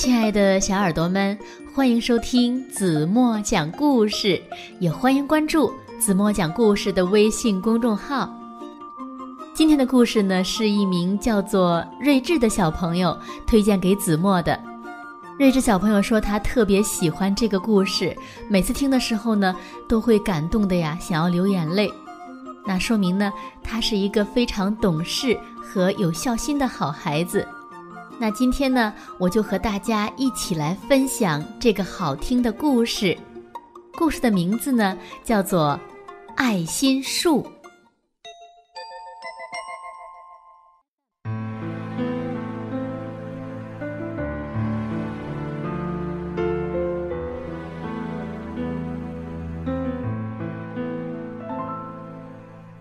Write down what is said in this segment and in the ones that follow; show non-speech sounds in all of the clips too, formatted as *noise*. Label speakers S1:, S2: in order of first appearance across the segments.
S1: 亲爱的小耳朵们，欢迎收听子墨讲故事，也欢迎关注子墨讲故事的微信公众号。今天的故事呢，是一名叫做睿智的小朋友推荐给子墨的。睿智小朋友说，他特别喜欢这个故事，每次听的时候呢，都会感动的呀，想要流眼泪。那说明呢，他是一个非常懂事和有孝心的好孩子。那今天呢，我就和大家一起来分享这个好听的故事。故事的名字呢，叫做《爱心树》。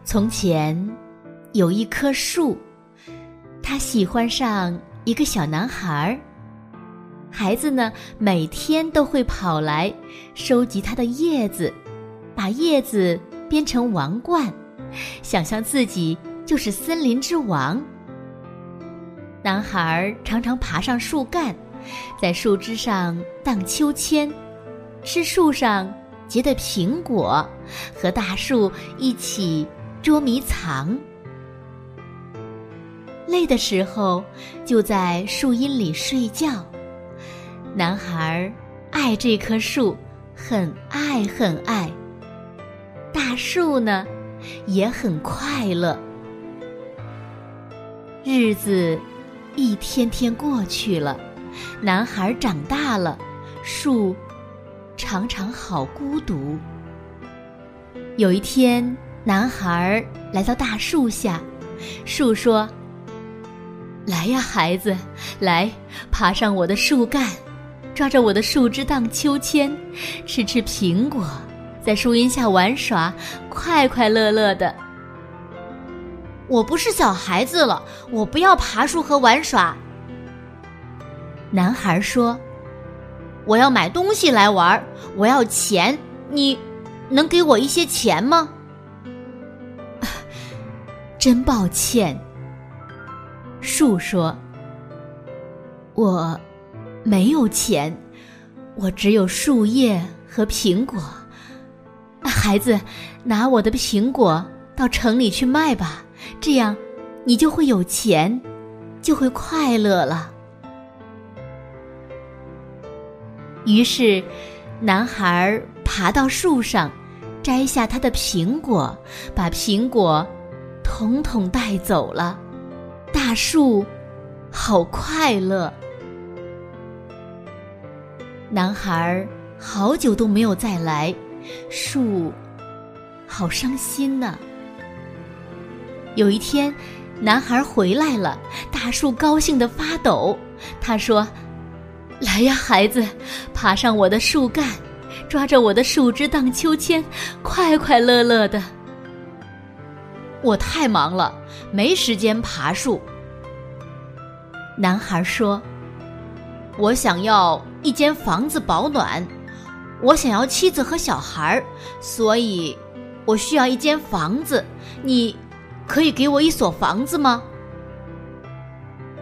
S1: 从前，有一棵树，它喜欢上一个小男孩儿。孩子呢，每天都会跑来收集它的叶子，把叶子编成王冠，想象自己就是森林之王。男孩儿常常爬上树干，在树枝上荡秋千，吃树上结的苹果，和大树一起。捉迷藏，累的时候就在树荫里睡觉。男孩爱这棵树，很爱很爱。大树呢，也很快乐。日子一天天过去了，男孩长大了，树常常好孤独。有一天。男孩来到大树下，树说：“来呀，孩子，来，爬上我的树干，抓着我的树枝荡秋千，吃吃苹果，在树荫下玩耍，快快乐乐的。”
S2: 我不是小孩子了，我不要爬树和玩耍。
S1: 男孩说：“
S2: 我要买东西来玩，我要钱，你能给我一些钱吗？” *laughs*
S1: 真抱歉，树说：“我没有钱，我只有树叶和苹果。孩子，拿我的苹果到城里去卖吧，这样你就会有钱，就会快乐了。”于是，男孩爬到树上，摘下他的苹果，把苹果。统统带走了，大树好快乐。男孩好久都没有再来，树好伤心呐。有一天，男孩回来了，大树高兴的发抖。他说：“来呀，孩子，爬上我的树干，抓着我的树枝荡秋千，快快乐乐的。”
S2: 我太忙了，没时间爬树。
S1: 男孩说：“
S2: 我想要一间房子保暖，我想要妻子和小孩，所以我需要一间房子。你可以给我一所房子吗？”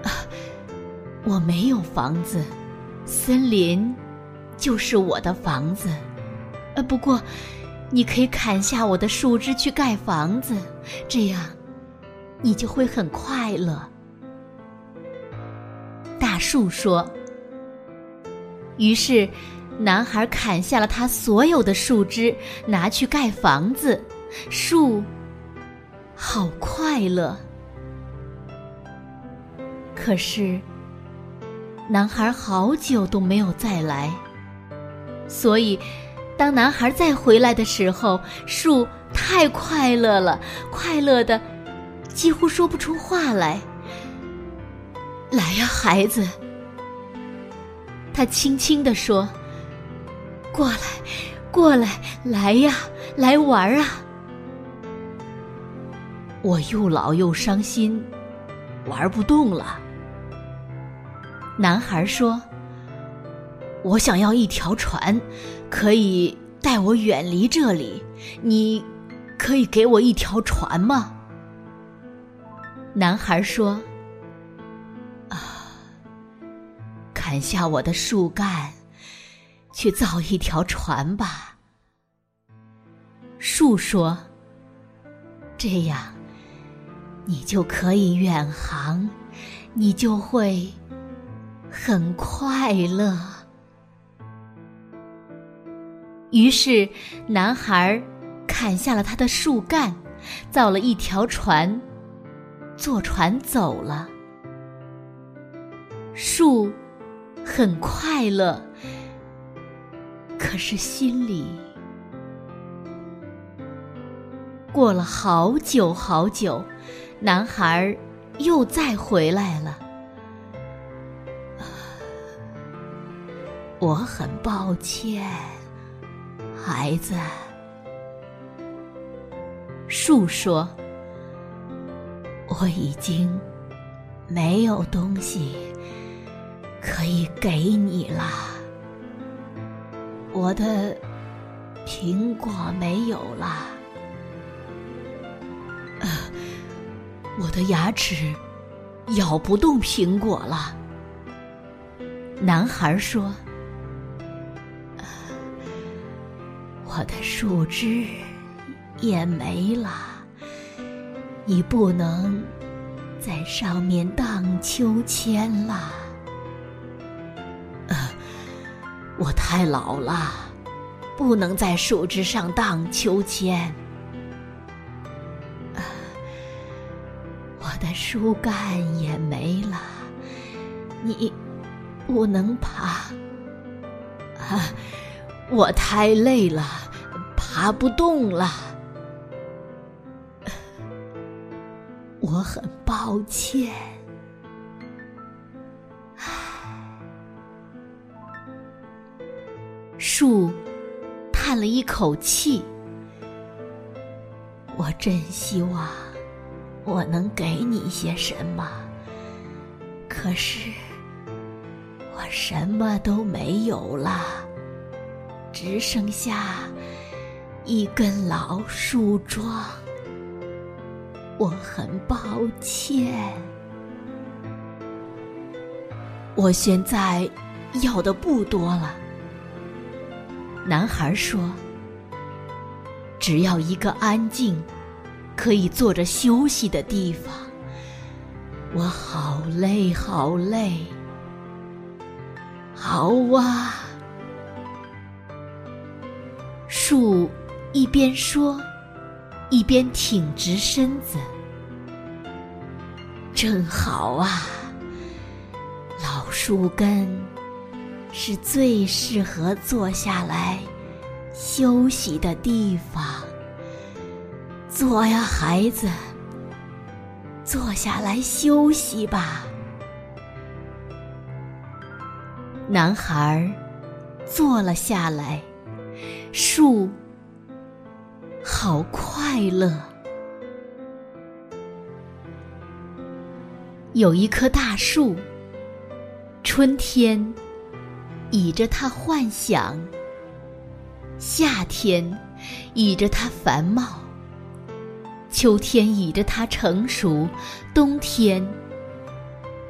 S1: 啊 *sighs* 我没有房子，森林就是我的房子。呃，不过。你可以砍下我的树枝去盖房子，这样你就会很快乐。大树说。于是，男孩砍下了他所有的树枝，拿去盖房子。树好快乐。可是，男孩好久都没有再来，所以。当男孩再回来的时候，树太快乐了，快乐的几乎说不出话来。来呀，孩子，他轻轻地说：“过来，过来，来呀，来玩啊！”
S2: 我又老又伤心，玩不动了。
S1: 男孩说。
S2: 我想要一条船，可以带我远离这里。你可以给我一条船吗？
S1: 男孩说：“啊，
S2: 砍下我的树干，去造一条船吧。”
S1: 树说：“
S2: 这样，你就可以远航，你就会很快乐。”
S1: 于是，男孩砍下了他的树干，造了一条船，坐船走了。树很快乐，可是心里过了好久好久，男孩又再回来了。
S2: 我很抱歉。孩子，
S1: 树说：“
S2: 我已经没有东西可以给你了。我的苹果没有了，我的牙齿咬不动苹果了。”
S1: 男孩说。
S2: 我的树枝也没了，你不能在上面荡秋千了。我太老了，不能在树枝上荡秋千。我的树干也没了，你不能爬。啊，我太累了。爬不动了，我很抱歉。
S1: 树叹了一口气，
S2: 我真希望我能给你些什么，可是我什么都没有了，只剩下。一根老树桩，我很抱歉。我现在要的不多了。
S1: 男孩说：“
S2: 只要一个安静、可以坐着休息的地方。我好累，好累。好啊，
S1: 树。”一边说，一边挺直身子。
S2: 正好啊！老树根是最适合坐下来休息的地方。坐呀，孩子，坐下来休息吧。
S1: 男孩坐了下来，树。好快乐！有一棵大树，春天倚着它幻想，夏天倚着它繁茂，秋天倚着它成熟，冬天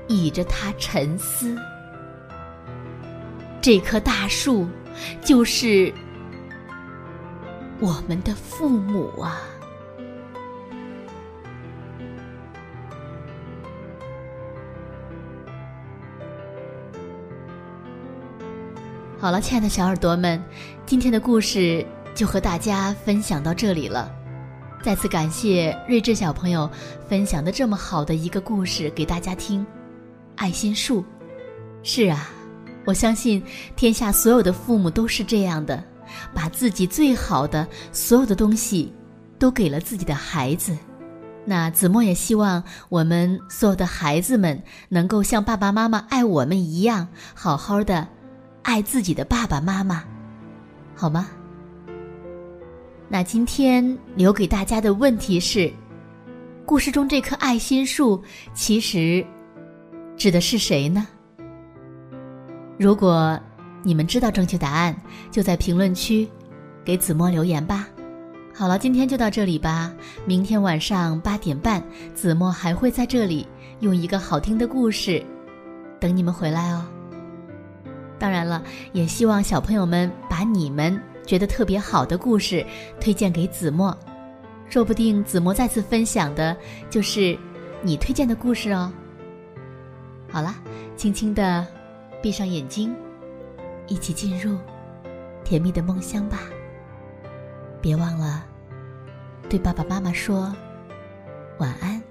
S1: 倚着它沉思。这棵大树就是。我们的父母啊！好了，亲爱的小耳朵们，今天的故事就和大家分享到这里了。再次感谢睿智小朋友分享的这么好的一个故事给大家听。爱心树，是啊，我相信天下所有的父母都是这样的。把自己最好的所有的东西，都给了自己的孩子。那子墨也希望我们所有的孩子们能够像爸爸妈妈爱我们一样，好好的爱自己的爸爸妈妈，好吗？那今天留给大家的问题是：故事中这棵爱心树其实指的是谁呢？如果。你们知道正确答案，就在评论区给子墨留言吧。好了，今天就到这里吧。明天晚上八点半，子墨还会在这里用一个好听的故事等你们回来哦。当然了，也希望小朋友们把你们觉得特别好的故事推荐给子墨，说不定子墨再次分享的就是你推荐的故事哦。好了，轻轻的闭上眼睛，一起进入甜蜜的梦乡吧。别忘了对爸爸妈妈说晚安。